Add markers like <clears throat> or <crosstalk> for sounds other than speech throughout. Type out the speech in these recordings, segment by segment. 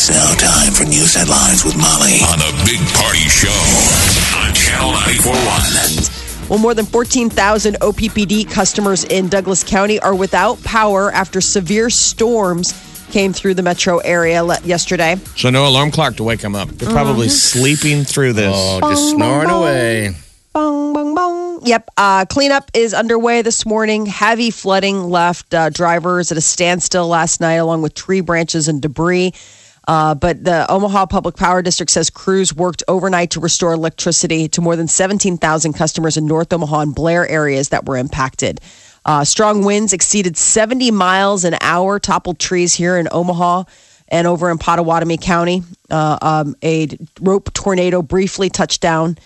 It's now time for news headlines with Molly on the Big Party Show on Channel 941. Well, more than 14,000 OPPD customers in Douglas County are without power after severe storms came through the metro area yesterday. So no alarm clock to wake them up. They're probably sleeping through this. Oh, just snoring away. Bong, bong, bong. Yep. Uh, cleanup is underway this morning. Heavy flooding left uh, drivers at a standstill last night, along with tree branches and debris. Uh, but the Omaha Public Power District says crews worked overnight to restore electricity to more than 17,000 customers in North Omaha and Blair areas that were impacted. Uh, strong winds exceeded 70 miles an hour, toppled trees here in Omaha and over in Pottawattamie County. Uh, um, a rope tornado briefly touched down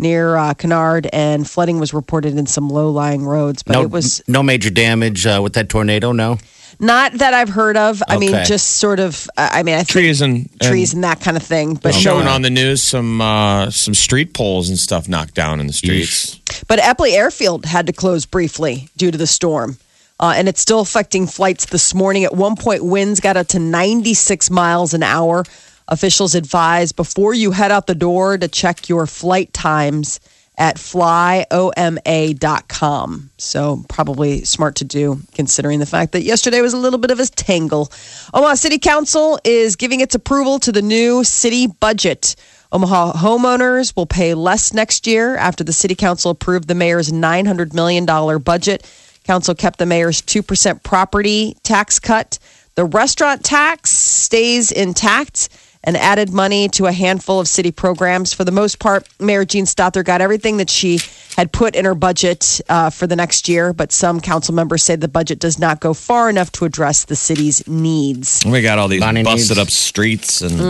near uh, Kennard, and flooding was reported in some low lying roads. But No, it was no major damage uh, with that tornado. No. not that I've heard of. I mean, just sort of, uh, I mean, I think Trees and, and trees and that kind of thing. But showing on the news some uh, some street poles and stuff knocked down in the streets. But Eppley Airfield had to close briefly due to the storm. Uh, and it's still affecting flights this morning. At one point, winds got up to 96 miles an hour. Officials advise before you head out the door to check your flight times at flyoma.com. So, probably smart to do considering the fact that yesterday was a little bit of a tangle. Omaha City Council is giving its approval to the new city budget. Omaha homeowners will pay less next year after the city council approved the mayor's $900 million budget. Council kept the mayor's 2% property tax cut. The restaurant tax stays intact and added money to a handful of city programs. For the most part, Mayor Jean Stothert got everything that she had put in her budget uh, for the next year, but some council members say the budget does not go far enough to address the city's needs. We got all these Bonnie busted needs- up streets and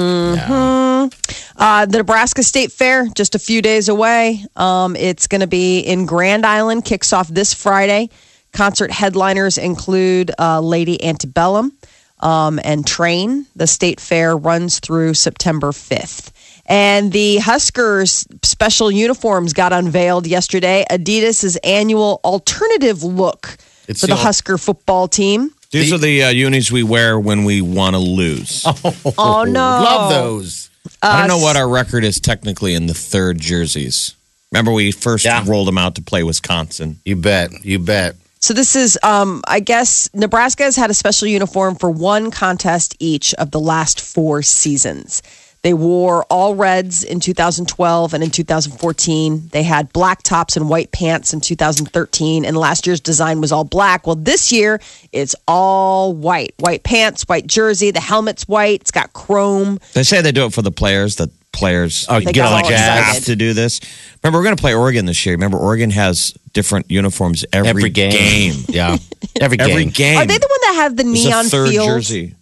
Uh, the Nebraska State Fair, just a few days away. Um, it's going to be in Grand Island, kicks off this Friday. Concert headliners include uh, Lady Antebellum um, and Train. The state fair runs through September 5th. And the Huskers special uniforms got unveiled yesterday. Adidas's annual alternative look It's for the the- Husker football team. these are the uh, unis we wear when we want to lose. <laughs> Oh, no. Love those. I don't know what our record is technically in the third jerseys. Remember, we first Yeah. rolled them out to play Wisconsin. You bet. You bet. So this is, um, I guess, Nebraska has had a special uniform for one contest each of the last four seasons. They wore all reds in 2012 and in 2014. They had black tops and white pants in 2013, and last year's design was all black. Well, this year it's all white: white pants, white jersey. The helmet's white. It's got chrome. They say they do it for the players. That players Oh, They get got all all have to do this. Remember, we're going to play Oregon this year. Remember, Oregon has different uniforms every, Every game. <laughs> Yeah. Every game. Every game. Are they the one that have the neon a third field? jersey.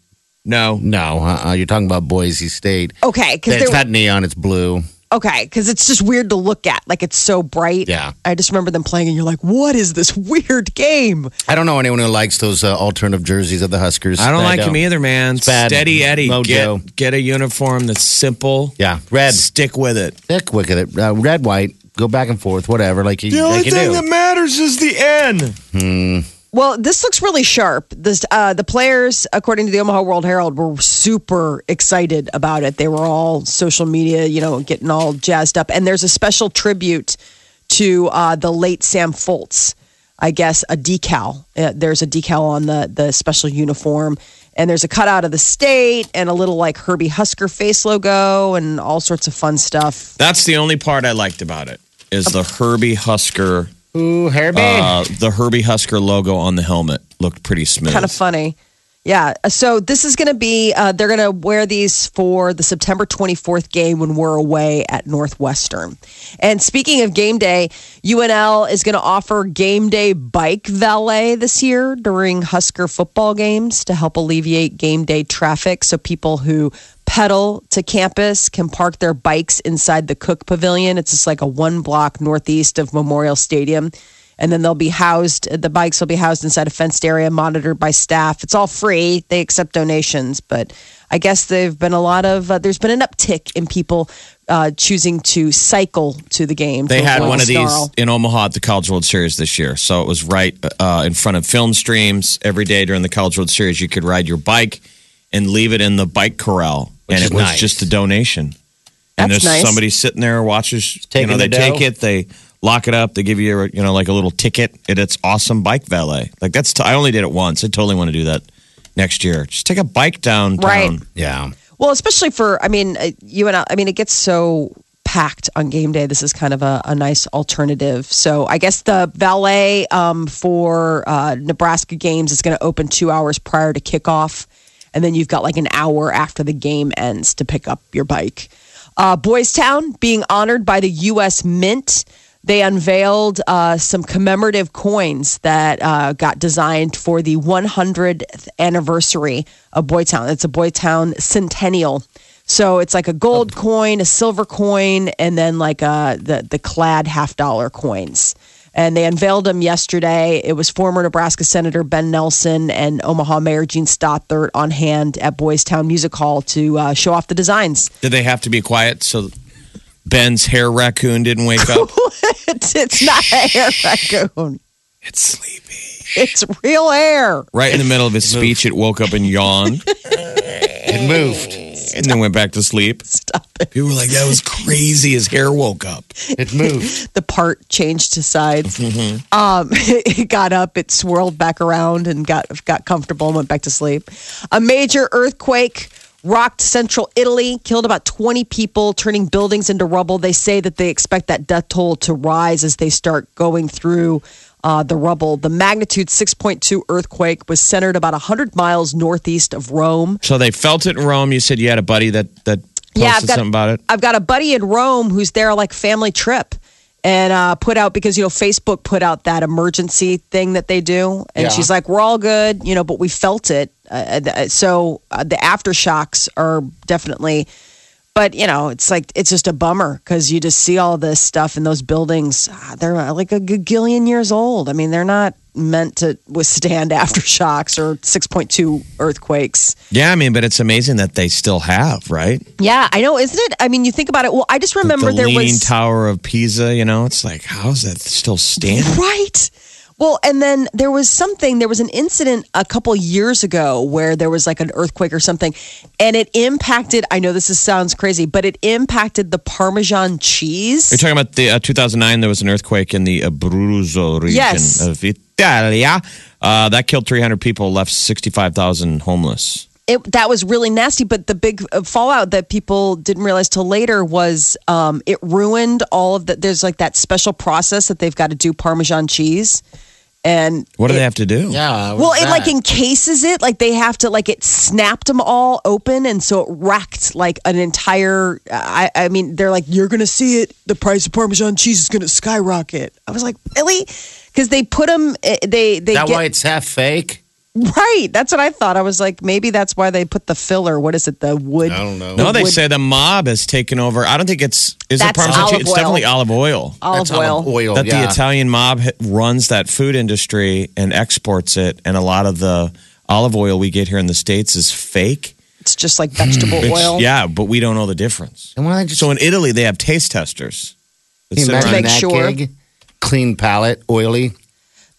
No, No, uh-uh. you're talking about Boise State. Okay, because It's not neon. It's blue. Okay, because it's just weird to look at. Like it's so bright. Yeah. I just remember them playing, and you're like, "What is this <laughs> weird game?" I don't know anyone who likes those uh, alternative jerseys of the Huskers. I don't like them either, man. It's bad Steady Eddie. mojo. Get, get a uniform that's simple. Yeah, red. Stick with it. Stick with it. Uh, red, white. Go back and forth. Whatever. Like you, The only like you thing do. that matters is the N. Well, this looks really sharp. This, uh, the players, according to the Omaha World Herald, were super excited about it. They were all social media, you know, getting all jazzed up. And there's a special tribute to uh, the late Sam Foltz. I guess a decal. Uh, there's a decal on the the special uniform, and there's a cutout of the state and a little like Herbie Husker face logo and all sorts of fun stuff. That's the only part I liked about it. Is the Herbie Husker, Ooh, Herbie. uh, the Herbie Husker logo on the helmet looked pretty smooth. kind of funny. Yeah. So this is going to be, uh, they're going to wear these for the September 24th game when we're away at Northwestern. And speaking of game day, UNL is going to offer game day bike valet this year during Husker football games to help alleviate game day traffic. So people who pedal to campus can park their bikes inside the Cook Pavilion. It's just like a one block northeast of Memorial Stadium and then they'll be housed the bikes will be housed inside a fenced area monitored by staff it's all free they accept donations but i guess there've been a lot of uh, there's been an uptick in people uh, choosing to cycle to the game They had one of the these in Omaha at the College World Series this year. So it was right uh, in front of film streams every day during the College World Series. You could ride your bike and leave it in the bike corral, and it was nice. just a donation. And That's there's nice. somebody sitting there watches. You taking know, they the take dough. it, they lock it up, they give you, a, you know, like a little ticket. And it's awesome bike valet. Like that's. T- I only did it once. I totally want to do that next year. Just take a bike downtown. Right. Yeah. Well, especially for, I mean, uh, you and I, I mean, it gets so packed on game day. This is kind of a, a nice alternative. So I guess the valet um, for uh, Nebraska games is going to open two hours prior to kickoff. And then you've got like an hour after the game ends to pick up your bike. Uh, Boys Town being honored by the U.S. Mint. They unveiled uh, some commemorative coins that uh, got designed for the 100th anniversary of Boys Town. It's a Boys Town centennial. So it's like a gold coin, a silver coin, and then like uh, the the clad half dollar coins. And they unveiled them yesterday. It was former Nebraska Senator Ben Nelson and Omaha Mayor Jean Stothert on hand at Boys Town Music Hall to uh, show off the designs. Did they have to be quiet so Ben's hair raccoon didn't wake up? <laughs> It's, it's not a hair raccoon. it's sleepy. It's real hair. Right in the middle of his speech, it woke up and yawned, <laughs> It moved. and then went back to sleep. Stop it. People were like, "That was crazy." His hair woke up. It moved. <laughs> The part changed to sides. Um, it got up, it swirled back around, and got got comfortable and went back to sleep. A major earthquake rocked central Italy, killed about 20 people, turning buildings into rubble. They say that they expect that death toll to rise as they start going through. Uh, the rubble. The magnitude 6.2 earthquake was centered about 100 miles northeast of Rome. So they felt it in Rome. You said you had a buddy that that posted Yeah, I've got- something about it. I've got a buddy in Rome who's there like family trip and uh, put out because you know Facebook put out that emergency thing that they do, and Yeah. she's like, "We're all good," you know, but we felt it. Uh, uh, so uh, the aftershocks are definitely. But you know, it's like it's just a bummer because you just see all this stuff in those buildings. ah, They're like a gillion years old. I mean, they're not meant to withstand <laughs> aftershocks or 6.2 earthquakes. Yeah, I mean, but it's amazing that they still have right. Yeah, I know, isn't it? I mean, you think about it. Well, I just remember the there Leaning was Tower of Pisa. You know, it's like how is that still standing? right. Well, and then there was something. There was an incident a couple years ago where there was like an earthquake or something, and it impacted. I know this is, sounds crazy, but it impacted the Parmesan cheese. You're talking about the uh, 2009. There was an earthquake in the Abruzzo region Yes. of Italia. Uh, that killed 300 people, left 65,000 homeless. it, that was really nasty. But the big uh, fallout that people didn't realize till later was um, it ruined all of the. There's like that special process that they've got to do Parmesan cheese, and What do it- they have to do? Yeah. Well, what's it like encases it. Like they have to like it snapped them all open, and so it wrecked like an entire. I, I mean, they're like, you're gonna see it. The price of Parmesan cheese is gonna skyrocket. I was like, really? Because they put them. Eh, they they that get, why it's half fake? Right. That's what I thought. I was like, maybe that's why they put the filler. What is it? The wood. I don't know. No, they would- say the mob has taken over. I don't think it's is That's it Parmesan olive cheese? It's definitely olive oil. olive That's oil. olive oil. that yeah. the Italian mob runs that food industry and exports it, and a lot of the olive oil we get here in the states is fake. It's just like vegetable It's- oil. Yeah, but we don't know the difference. And why they just So in Italy, they have taste testers. that Can you sit imagine make that sure. gig? Clean palate, oily.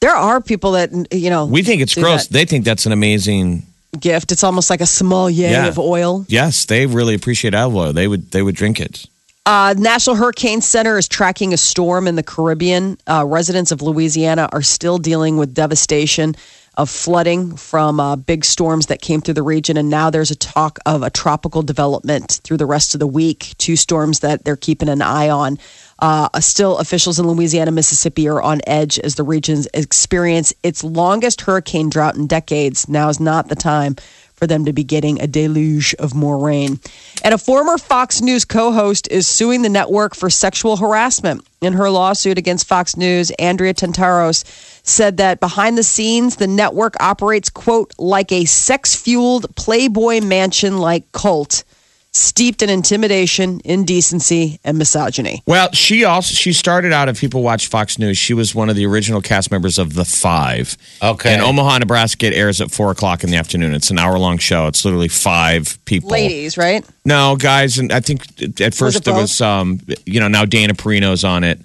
There are people that you know. We think it's gross. that They think that's an amazing. gift. It's almost like a sommelier Yeah. of oil. Yes, they really appreciate olive oil. They would they would drink it. Uh, National Hurricane Center is tracking a storm in the Caribbean. Uh, residents of Louisiana are still dealing with devastation. of flooding from uh, big storms that came through the region. And now there's a talk of a tropical development through the rest of the week. Two storms that they're keeping an eye on. Uh, still, officials in Louisiana, Mississippi are on edge as the regions experience its longest hurricane drought in decades. Now is not the time for them to be getting a deluge of more rain. And a former Fox News co host is suing the network for sexual harassment. In her lawsuit against Fox News, Andrea Tantaros said that behind the scenes, the network operates, quote, like a sex fueled Playboy mansion like cult. Steeped in intimidation, indecency, and misogyny. Well, she also she started out. If people watch Fox News, she was one of the original cast members of The Five. Okay. And Omaha, Nebraska, it airs at four o'clock in the afternoon. It's an hour long show. It's literally five people. Ladies, right? No, guys, and I think at first it there both? was um, you know, now Dana Perino's on it,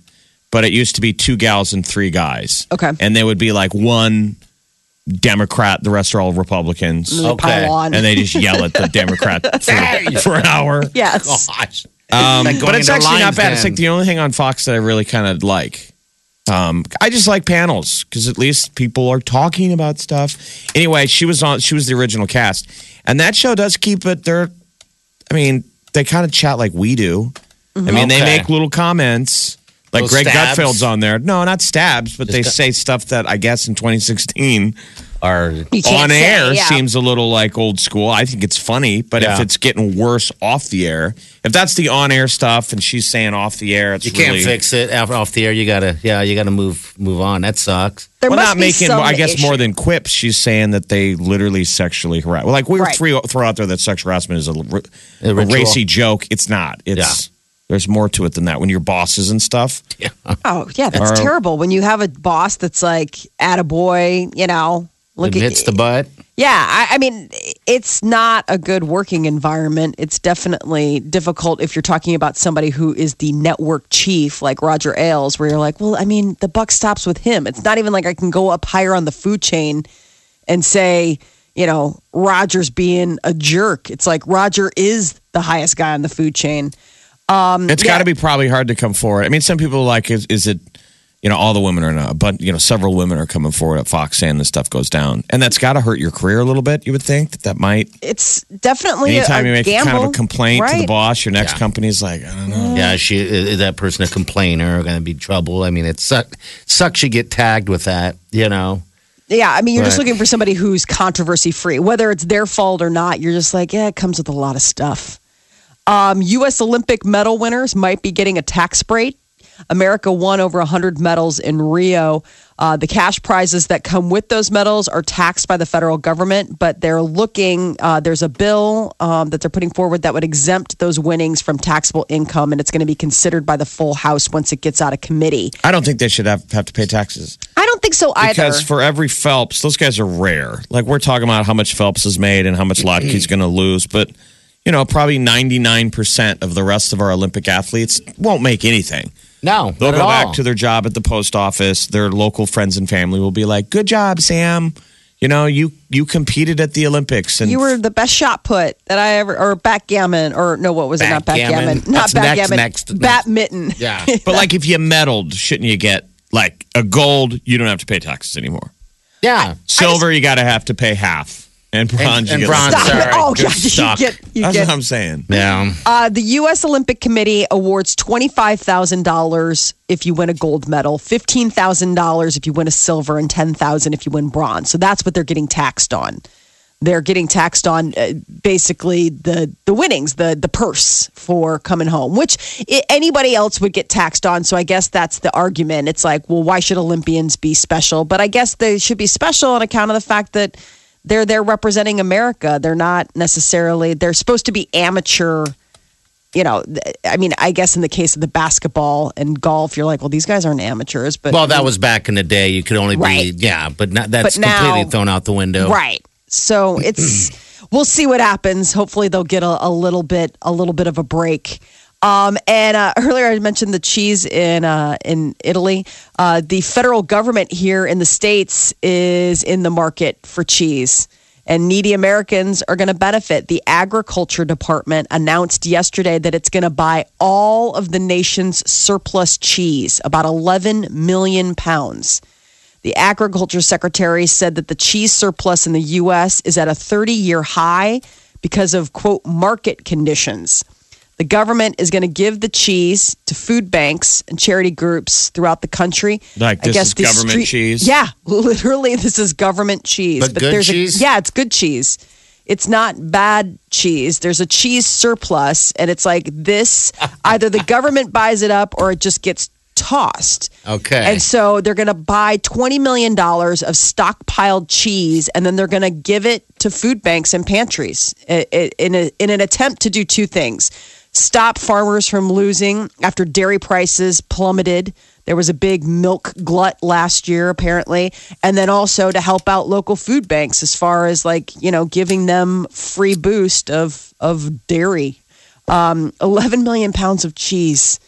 but it used to be two gals and three guys. Okay. And they would be like one Democrat, the rest are all Republicans. Okay. And they just yell at the <laughs> Democrat for, for an hour. yes. Gosh. Um, Like going but it's into actually not lines bad. It's then. like the only thing on Fox that I really kind of like. Um, I just like panels because at least people are talking about stuff. Anyway, she was on. She was the original cast, and that show does keep it. They're, I mean, they kind of chat like we do. I mean, they Okay. make little comments. Like Little Greg stabs? Gutfeld's on there. No, not stabs, but they Just- say stuff that I guess in 2016 are on say, air yeah. seems a little like old school. I think it's funny, but if it's getting worse off the air, if that's the on air stuff and she's saying off the air, it's you can't really, fix it off, off the air. You gotta, yeah, you gotta move move on. That sucks. There well, must not be making, some I guess, issue. more than quips. She's saying that they literally sexually harass. Well, like we were Right. three, throw out there that sexual harassment is a ritual. racy joke. It's not. It's there's more to it than that. When your bosses and stuff, Yeah. Oh, yeah, that's Or- terrible. When you have a boss that's like, attaboy, you know, look it at hits the butt. Yeah, I, I mean, it's not a good working environment. It's definitely difficult if you're talking about somebody who is the network chief, like Roger Ailes, where you're like, well, I mean, the buck stops with him. It's not even like I can go up higher on the food chain and say, you know, Roger's being a jerk. It's like Roger is the highest guy on the food chain. Um, it's yeah. got to be probably hard to come forward. I mean, some people are like, is, is it, you know, all the women are not, but you know, several women are coming forward at Fox saying this stuff goes down, and that's got to hurt your career a little bit. You would think that that might. It's definitely Anytime a, you make gamble. kind of a complaint to the boss, your next Yeah. company's like, I don't know. Yeah, she is that person a complainer? Going to be trouble. I mean, it suck, sucks. You get tagged with that. You know. Yeah, I mean, you're just looking for somebody who's controversy free, whether it's their fault or not. You're just like, yeah, it comes with a lot of stuff. Um, U.S. Olympic medal winners might be getting a tax break. America won over 100 medals in Rio. Uh, the cash prizes that come with those medals are taxed by the federal government, but they're looking, uh, there's a bill um, that they're putting forward that would exempt those winnings from taxable income, and it's going to be considered by the full House once it gets out of committee. I don't think they should have, have to pay taxes. I don't think so either. Because for every Phelps, those guys are rare. Like we're talking about how much Phelps has made and how much Lochte's going to lose, but you know, probably 99% of the rest of our Olympic athletes won't make anything. No, They'll not go at back all. to their job at the post office. Their local friends and family will be like, "Good job, Sam. You know, you you competed at the Olympics and You were the best shot put that I ever, or backgammon, or no, what was it? Not Backgammon. backgammon, not That's next, backgammon, next, next. badminton. Yeah. <laughs> But like if you medaled, shouldn't you get like a gold, you don't have to pay taxes anymore. Yeah. Silver, you got to have to pay half. And bronze, and you get bronze, like- Stop sorry. it! Oh Good God, you stuck. get, you That's get. what I'm saying. Yeah. Uh, the U.S. Olympic Committee awards twenty five thousand dollars if you win a gold medal, fifteen thousand dollars if you win a silver, and ten thousand if you win bronze. So that's what they're getting taxed on. They're getting taxed on uh, basically the the winnings, the the purse for coming home, which i anybody else would get taxed on. So I guess that's the argument. It's like, well, why should Olympians be special? But I guess they should be special on account of the fact that they're there representing America. They're not necessarily. They're supposed to be amateur you know, I mean, I guess in the case of the basketball and golf, you're like, well, these guys aren't amateurs, but Well, that was back in the day. You could only Right. be yeah, but not, that's But now- completely thrown out the window. right. So it's <clears throat> we'll see what happens. Hopefully, they'll get a, a little bit a little bit of a break. Um, and uh, earlier, I mentioned the cheese in uh, in Italy. Uh, the federal government here in the states is in the market for cheese. And needy Americans are going to benefit. The Agriculture Department announced yesterday that it's going to buy all of the nation's surplus cheese, about 11 million pounds. The agriculture secretary said that the cheese surplus in the U.S. is at a 30 year high because of, quote, market conditions. The government is going to give the cheese to food banks and charity groups throughout the country. Like, this is the government cheese? Yeah, <laughs> literally, this is government cheese. But good there's cheese? A, yeah, it's good cheese. It's not bad cheese. There's a cheese surplus, and it's like this <laughs> either the government buys it up or it just gets tossed. Okay. And so they're going to buy $20 million of stockpiled cheese and then they're going to give it to food banks and pantries i- i- in, a, in an attempt to do two things stop farmers from losing after dairy prices plummeted. There was a big milk glut last year, apparently. And then also to help out local food banks as far as like, you know, giving them free boost of, of dairy. Um, 11 million pounds of cheese.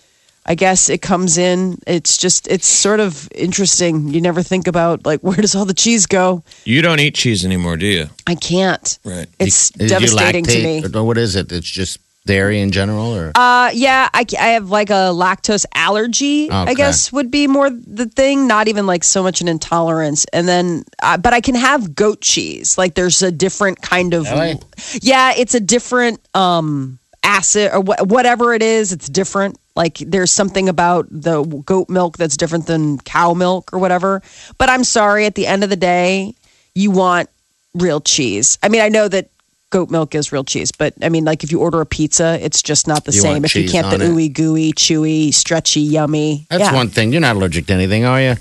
I guess it comes in. It's just, it's sort of interesting. You never think about like, where does all the cheese go? You don't eat cheese anymore, do you? I can't. Right. It's you devastating to me. lactate, Or what is it? It's just dairy in general, or Uh, yeah, I, I have like a lactose allergy. I guess would be more the thing. Not even like so much an intolerance. And then, uh, but I can have goat cheese. Like there's a different kind of. Really? Yeah, it's a different um acid or wh- whatever it is. It's different. Like there's something about the goat milk that's different than cow milk or whatever. But I'm sorry. At the end of the day, you want real cheese. I mean, I know that goat milk is real cheese, but I mean, like if you order a pizza, it's just not the You same. If you can't the on it. ooey gooey, chewy, stretchy, yummy. that's yeah. one thing. You're not allergic to anything, are you?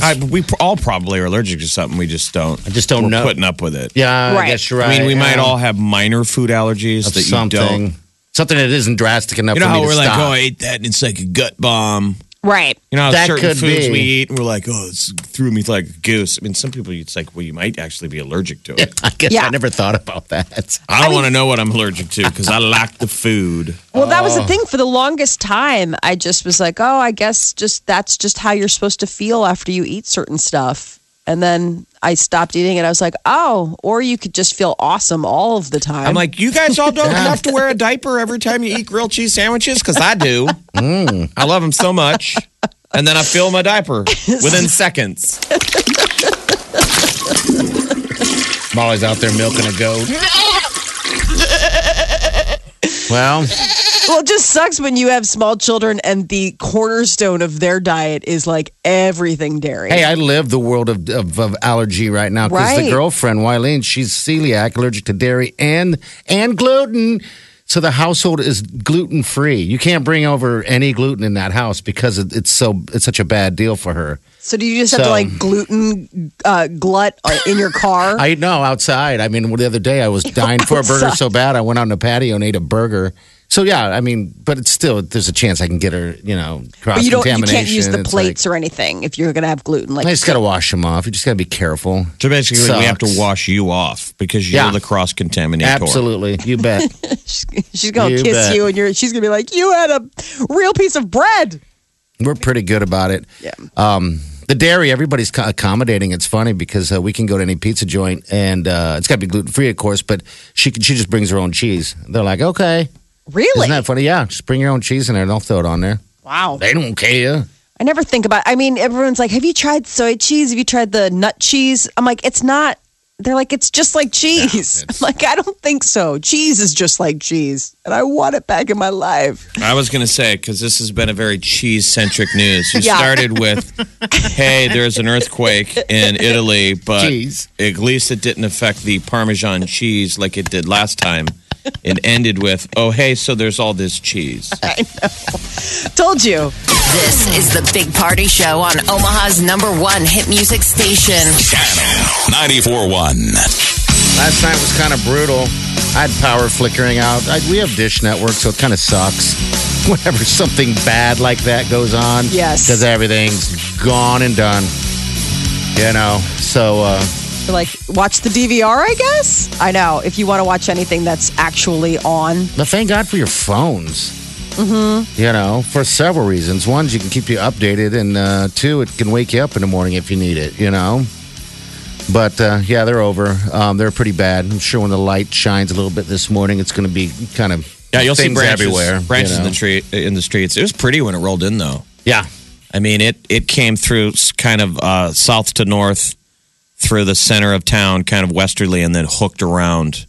I, we all probably are allergic to something. We just don't. I just don't we're know. Putting up with it. yeah, Right. I guess you're right. I mean, we might all have minor food allergies Of that you don't. something, something that isn't drastic enough. You know for how me we're like, stop. oh, I ate that and it's like a gut bomb. Right. You know, how That certain could foods be. we eat and we're like, oh, it's threw me like a goose. I mean, some people, it's like, well, you might actually be allergic to it. <laughs> I guess Yeah. I never thought about that. I don't want to know what I'm allergic to because I like the food. Well, that was the Oh. thing for the longest time. I just was like, oh, I guess just that's just how you're supposed to feel after you eat certain stuff. And then I stopped eating and I was like, oh, or you could just feel awesome all of the time. I'm like, you guys all don't <laughs> have to wear a diaper every time you eat grilled cheese sandwiches because I do. Mm. I love them so much. And then I fill my diaper within <laughs> seconds. Molly's out there milking a goat. <laughs> well, well, it just sucks when you have small children and the cornerstone of their diet is like everything dairy. hey, I live the world of, of, of allergy right now because the Right. girlfriend, Wileen, she's celiac, allergic to dairy and and gluten. So the household is gluten free. You can't bring over any gluten in that house because it, it's so it's such a bad deal for her. so do you just have to like gluten uh, glut uh, in your car? <laughs> I know outside. I mean, the other day I was <laughs> dying for a burger so bad I went out on the patio and ate a burger. So yeah, I mean, but it's still there's a chance I can get her, you know, cross but you don't. You can't use the It's plates or anything if you're going to have gluten. Like, Like I just got to wash them off. You just got to be careful. So basically, we have to wash you off because you're Yeah. the cross contaminator. Absolutely, you bet. <laughs> she's going to You kiss bet. you, and you're. She's going to be like, "You had a real piece of bread." We're pretty good about it. Yeah. Um, the dairy, everybody's accommodating. It's funny because uh, we can go to any pizza joint and uh, it's got to be gluten free, of course. But she can- she just brings her own cheese. They're like, okay, Really? isn't that funny? Yeah, just bring your own cheese in there. and They'll throw it on there. wow. They don't care. I never think about. I mean, everyone's like, "Have you tried soy cheese? Have you tried the nut cheese?" I'm like, "It's not." They're like, "It's just like cheese." I'm like, "I don't think so. Cheese is just like cheese, and I want it back in my life." I was going to say, because this has been a very cheese centric news. You Yeah. started with, <laughs> hey, there's an earthquake in Italy, but Cheese. at least it didn't affect the Parmesan cheese like it did last time. It ended with, oh, hey, so there's all this cheese. <laughs> I know. Told you. This is the Big Party Show on Omaha's number one hit music station. Channel 94.1. Last night was kind of brutal. I had power flickering out. I, we have Dish Network, so it kind of sucks. <laughs> Whenever something bad like that goes on, Yes. because everything's gone and done. You know, so uh, They're like, watch the DVR. I guess. I know. If you want to watch anything that's actually on, but thank God for your phones. Mm-hmm. You know, for several reasons. One, you can keep you updated, and uh, two, it can wake you up in the morning if you need it. You know. But uh, yeah, they're over. Um, they're pretty bad. I'm sure when the light shines a little bit this morning, it's going to be kind of Yeah, you'll see branches, everywhere. branches you in the tree in the streets. It was pretty when it rolled in, though. Yeah. I mean, it it came through kind of uh, south to north through the center of town, kind of westerly, and then hooked around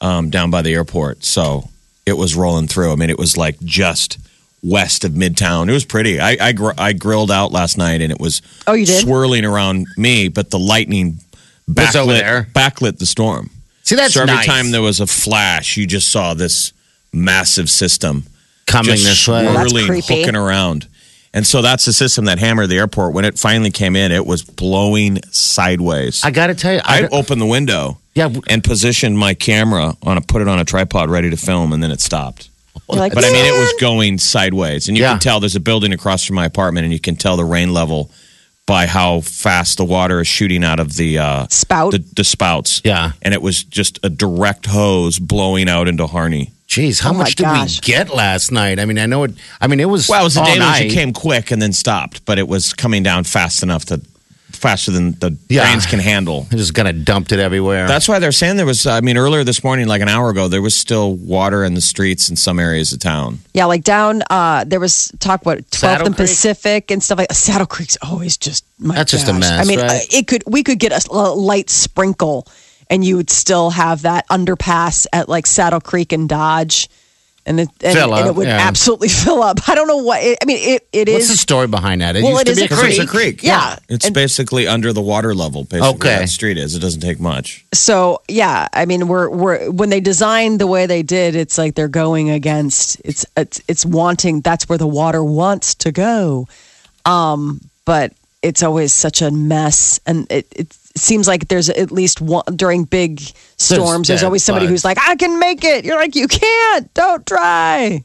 um, down by the airport. So it was rolling through. I mean, it was like just west of Midtown. It was pretty. I I, gr- I grilled out last night, and it was Oh, you did? swirling around me, but the lightning Was over backlit, there. backlit the storm. See, that's so every nice. time there was a flash, you just saw this massive system Coming just this way. Well, that's swirling, creepy. hooking around. And so that's the system that hammered the airport. When it finally came in, it was blowing sideways. I got to tell you, I I, opened the window Yeah, and positioned my camera on a put it on a tripod ready to film, and then it stopped. Like, But I mean, it was going sideways, and you Yeah. can tell there's a building across from my apartment, and you can tell the rain level by how fast the water is shooting out of the uh, Spout. the, the spouts. Yeah. and it was just a direct hose blowing out into Harney. Jeez, how Oh my much did gosh. we get last night? I mean, I know it. I mean, it was. Well, it was a all deluge. night. It came quick and then stopped, but it was coming down fast enough to faster than the Yeah. drains can handle. It just kind of dumped it everywhere. That's why they're saying there was. I mean, earlier this morning, like an hour ago, there was still water in the streets in some areas of town. Yeah, like down uh there was talk what 12th Saddle and Creek? Pacific and stuff like Saddle Creek's always just my That's just a mess, I mean, right? uh, it could we could get a, a light sprinkle and you would still have that underpass at like Saddle Creek and Dodge. And it, and, Fill and it would yeah. absolutely <laughs> fill up. I don't know what it, I mean. It, it What's is the story behind that? It Well, used it to is be a a creek. creek. It's a creek. Yeah. it's And- basically under the water level. Basically, Okay. where that street is. It doesn't take much. so yeah i mean we're we're when they designed the way they did it's like they're going against it's it's it's wanting that's where the water wants to go um but it's always such a mess and it it seems like there's at least one during big storms there's, yeah, always somebody who's like i can make it you're like you can't don't try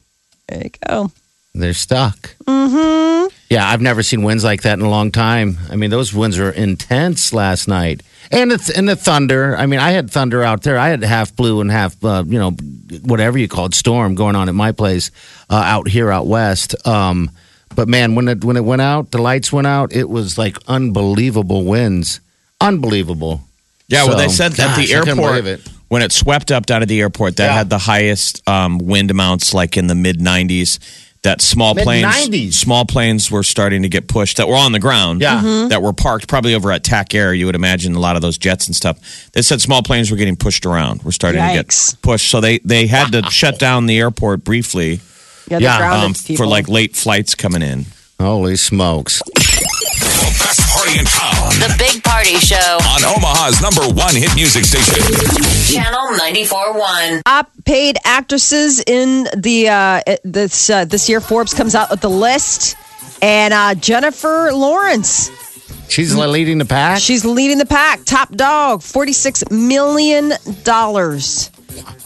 there you go They're stuck. Mm-hmm. Yeah, I've never seen winds like that in a long time. I mean, those winds were intense last night, and it's and the thunder. I mean, I had thunder out there. I had half blue and half, uh, you know, whatever you call it, storm going on at my place uh, out here out west. Um, but man, when it when it went out, the lights went out. It was like unbelievable winds, unbelievable. Yeah, well, they So, said at the airport it. when it swept up down at the airport, that Yeah. had the highest um, wind amounts, like in the mid 90s. That small planes, Mid-90s. small planes were starting to get pushed that were on the ground, Yeah. Mhm. that were parked probably over at TAC Air. You would imagine a lot of those jets and stuff. They said small planes were getting pushed around, were starting to get pushed, so they they had to <laughs> shut down the airport briefly yeah, Yeah, um, for like late flights coming in. Holy smokes! The party in town The Big Party Show, on Omaha's number one hit music station. Channel 94.1. top paid actresses in the uh, this uh, this year. Forbes comes out with the list, and uh, Jennifer Lawrence. She's leading the pack. She's leading the pack, top dog, $46 million.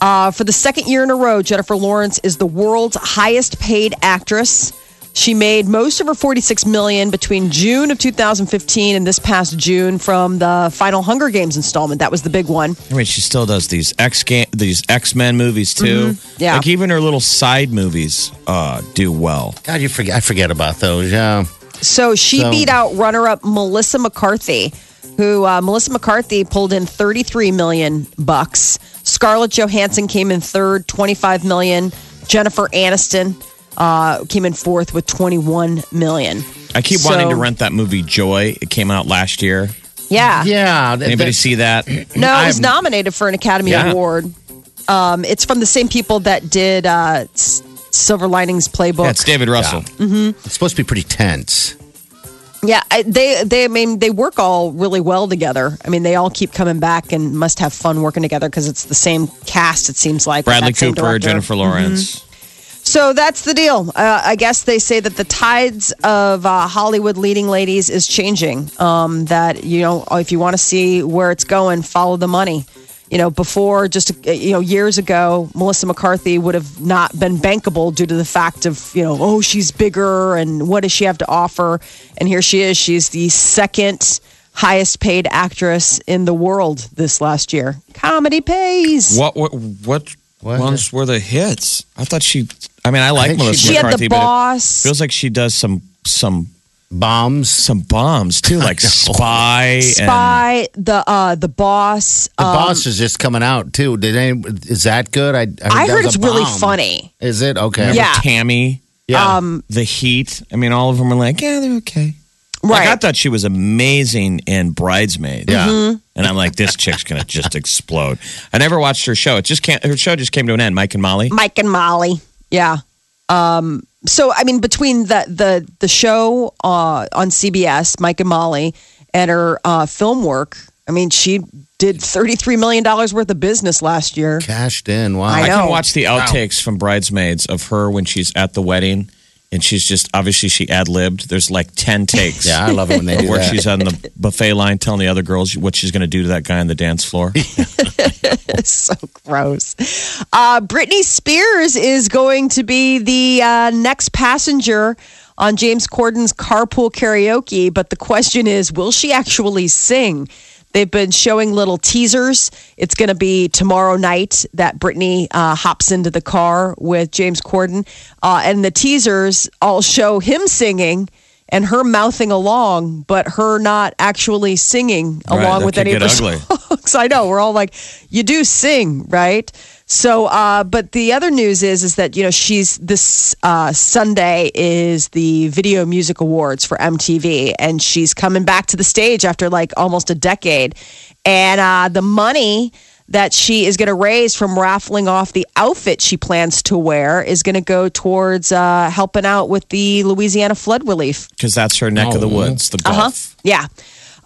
Uh, for the second year in a row, Jennifer Lawrence is the world's highest paid actress. She made most of her 46 million between June of 2015 and this past June from the final Hunger Games installment. That was the big one. I mean, she still does these X game, these X Men movies too. Yeah. like even her little side movies uh, do well. God, you forget. I forget about those. Yeah. So she So- beat out runner-up Melissa McCarthy, who uh, Melissa McCarthy pulled in 33 million bucks. Scarlett Johansson came in third, 25 million. Jennifer Aniston uh, came in fourth with 21 million. I keep So- wanting to rent that movie Joy. It came out last year. Yeah, Yeah. th- Anybody that- see that? no, it was I'm- nominated for an Academy Yeah. Award. Um, it's from the same people that did uh, Silver Linings Playbook. Yeah, it's David Russell. It's supposed to be pretty tense. Yeah, I, they they I mean they work all really well together. I mean they all keep coming back and must have fun working together because it's the same cast. It seems like Bradley Cooper. Jennifer Lawrence. So that's the deal. Uh, I guess they say that the tides of uh, Hollywood leading ladies is changing. Um, that you know if you want to see where it's going, follow the money. You know, before just uh, you know years ago, Melissa McCarthy would have not been bankable due to the fact of you know oh she's bigger and what does she have to offer, and here she is. She's the second highest paid actress in the world this last year. Comedy pays. What what what, What? ones were the hits? I thought she. I mean, I like think she Melissa She had McCarthy, the but it boss. feels like she does some some Bombs. some bombs too, <laughs> like Spy. And, Spy, the uh, the boss. The um, boss is just coming out too. Did any, is that good? I, I, I heard it's really funny. Is it okay? remember Yeah. Tammy. Yeah. Um, the heat. I mean, all of them were like, yeah, they're okay. right. Like, I thought she was amazing in Bridesmaids. Yeah. Mm-hmm. And I'm like, this chick's gonna just <laughs> explode. I never watched her show. It just can't. Her show just came to an end. Mike and Molly. Mike and Molly. Yeah. Um, so I mean, between the the the show uh, on CBS, Mike and Molly, and her uh, film work, I mean, she did thirty three million dollars worth of business last year. Cashed in. Wow. I I know. can watch the outtakes from Bridesmaids of her when she's at the wedding, and she's just obviously she ad libbed. There's like ten takes. Yeah, I love it when they do Where that. she's on the buffet line telling the other girls what she's going to do to that guy on the dance floor. <laughs> so gross. Uh, Britney Spears is going to be the uh, next passenger on James Corden's carpool karaoke, but the question is, will she actually sing? They've been showing little teasers. It's going to be tomorrow night that Britney uh, hops into the car with James Corden. Uh, and the teasers all show him singing and her mouthing along, but her not actually singing Right, along with any of the ugly. <laughs> songs. I know. We're all like, you do sing, right? So, uh, but the other news is, is that you know she's this uh, Sunday is the Video Music Awards for MTV, and she's coming back to the stage after like almost a decade, and uh, the money that she is going to raise from raffling off the outfit she plans to wear is going to go towards uh, helping out with the Louisiana flood relief. Because that's her neck of the Oh. woods, the Gulf. Uh-huh. Yeah.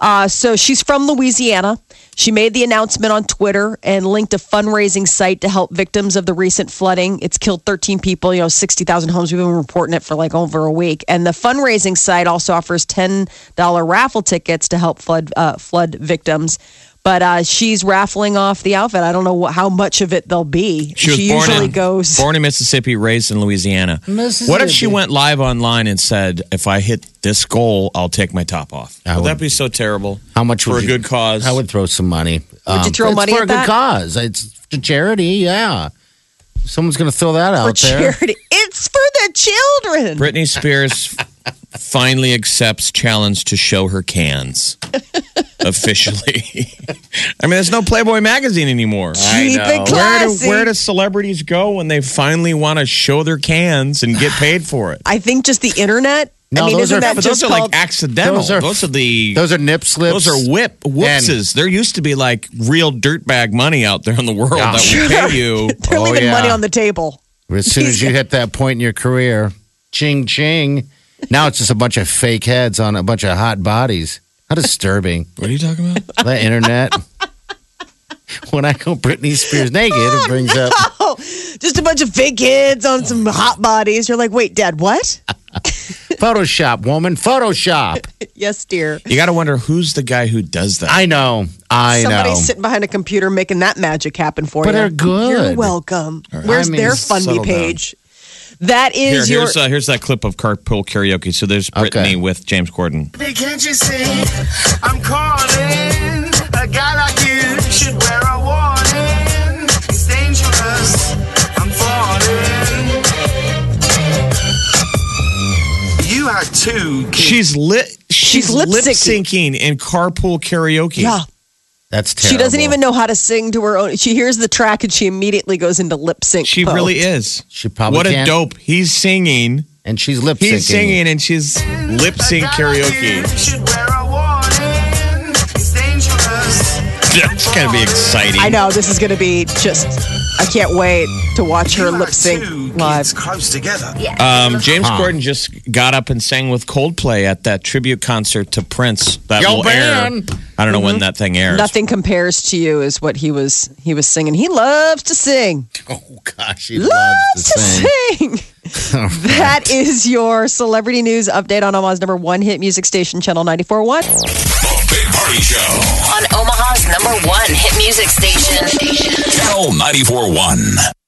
Uh, so she's from Louisiana. She made the announcement on Twitter and linked a fundraising site to help victims of the recent flooding. It's killed 13 people, you know, 60,000 homes. We've been reporting it for like over a week. And the fundraising site also offers $10 raffle tickets to help flood uh, flood victims. But uh, she's raffling off the outfit. I don't know how much of it there'll be. She was born usually in, goes. born in Mississippi, raised in Louisiana. What if she went live online and said, "If I hit this goal, I'll take my top off"? I would, would- that be so terrible? How much for would a you- good cause? I would throw some money. Um, Would you throw money for at a good cause? It's to charity. Yeah. Someone's going to throw that for out there. charity. It's for the children. Britney Spears <laughs> finally accepts challenge to show her cans <laughs> officially. I mean, there's no Playboy magazine anymore. Keep it Where do, classy. where do celebrities go when they finally want to show their cans and get <sighs> paid for it? I think just the internet. No, I mean, those isn't are- that But just those are called? like accidental. Those Those are- are, the Those are nip slips. those are whip whoopses. there used to be like real dirtbag money out there in the world Yeah. that would pay you. <laughs> they're Oh, leaving yeah. money on the table. As soon as you <laughs> hit that point in your career, ching ching. Now it's just a bunch of fake heads on a bunch of hot bodies. How disturbing. What are you talking about? the internet. when I go Britney Spears naked, it brings up <laughs> Oh, just a bunch of fake kids on some hot bodies. You're like, wait, Dad, what? <laughs> Photoshop, woman. Photoshop. yes, dear. You got to wonder who's the guy who does that. I know. I Somebody's know. sitting behind a computer making that magic happen for But you. they're good. You're welcome. Where's I mean, their settle Fundy page? That Here, is your. here's uh, here's that clip of carpool karaoke. So there's Okay. Britney with James Corden. Hey, can't you see? I'm calling. A guy like you should wear a warning. It's dangerous. I'm falling. You had two kids. She's lit. She's, lip lip syncing. syncing in carpool karaoke. yeah, That's terrible. she doesn't even know how to sing to her own. She hears the track and she immediately goes into lip sync. She mode. really is. She probably What a can't. dope. He's singing. And she's lip syncing. He's singing and she's lip sync A guy like you karaoke. should wear a warning. It's dangerous. That's gonna be exciting. I know this is going to be just. I can't wait to watch her lip sync live. kids close together. Um, James Huh. Corden just got up and sang with Coldplay at that tribute concert to Prince. That Yo, will man. air. I don't know when that thing airs. Nothing compares to you is what he was he was singing. He loves to sing. Oh, gosh. he Loves loves to to sing. sing. <laughs> That is your celebrity news update on Omaha's number one hit music station, Channel ninety four 94.1. Big Party Show. On Omaha's number one hit music station. Channel 94.1.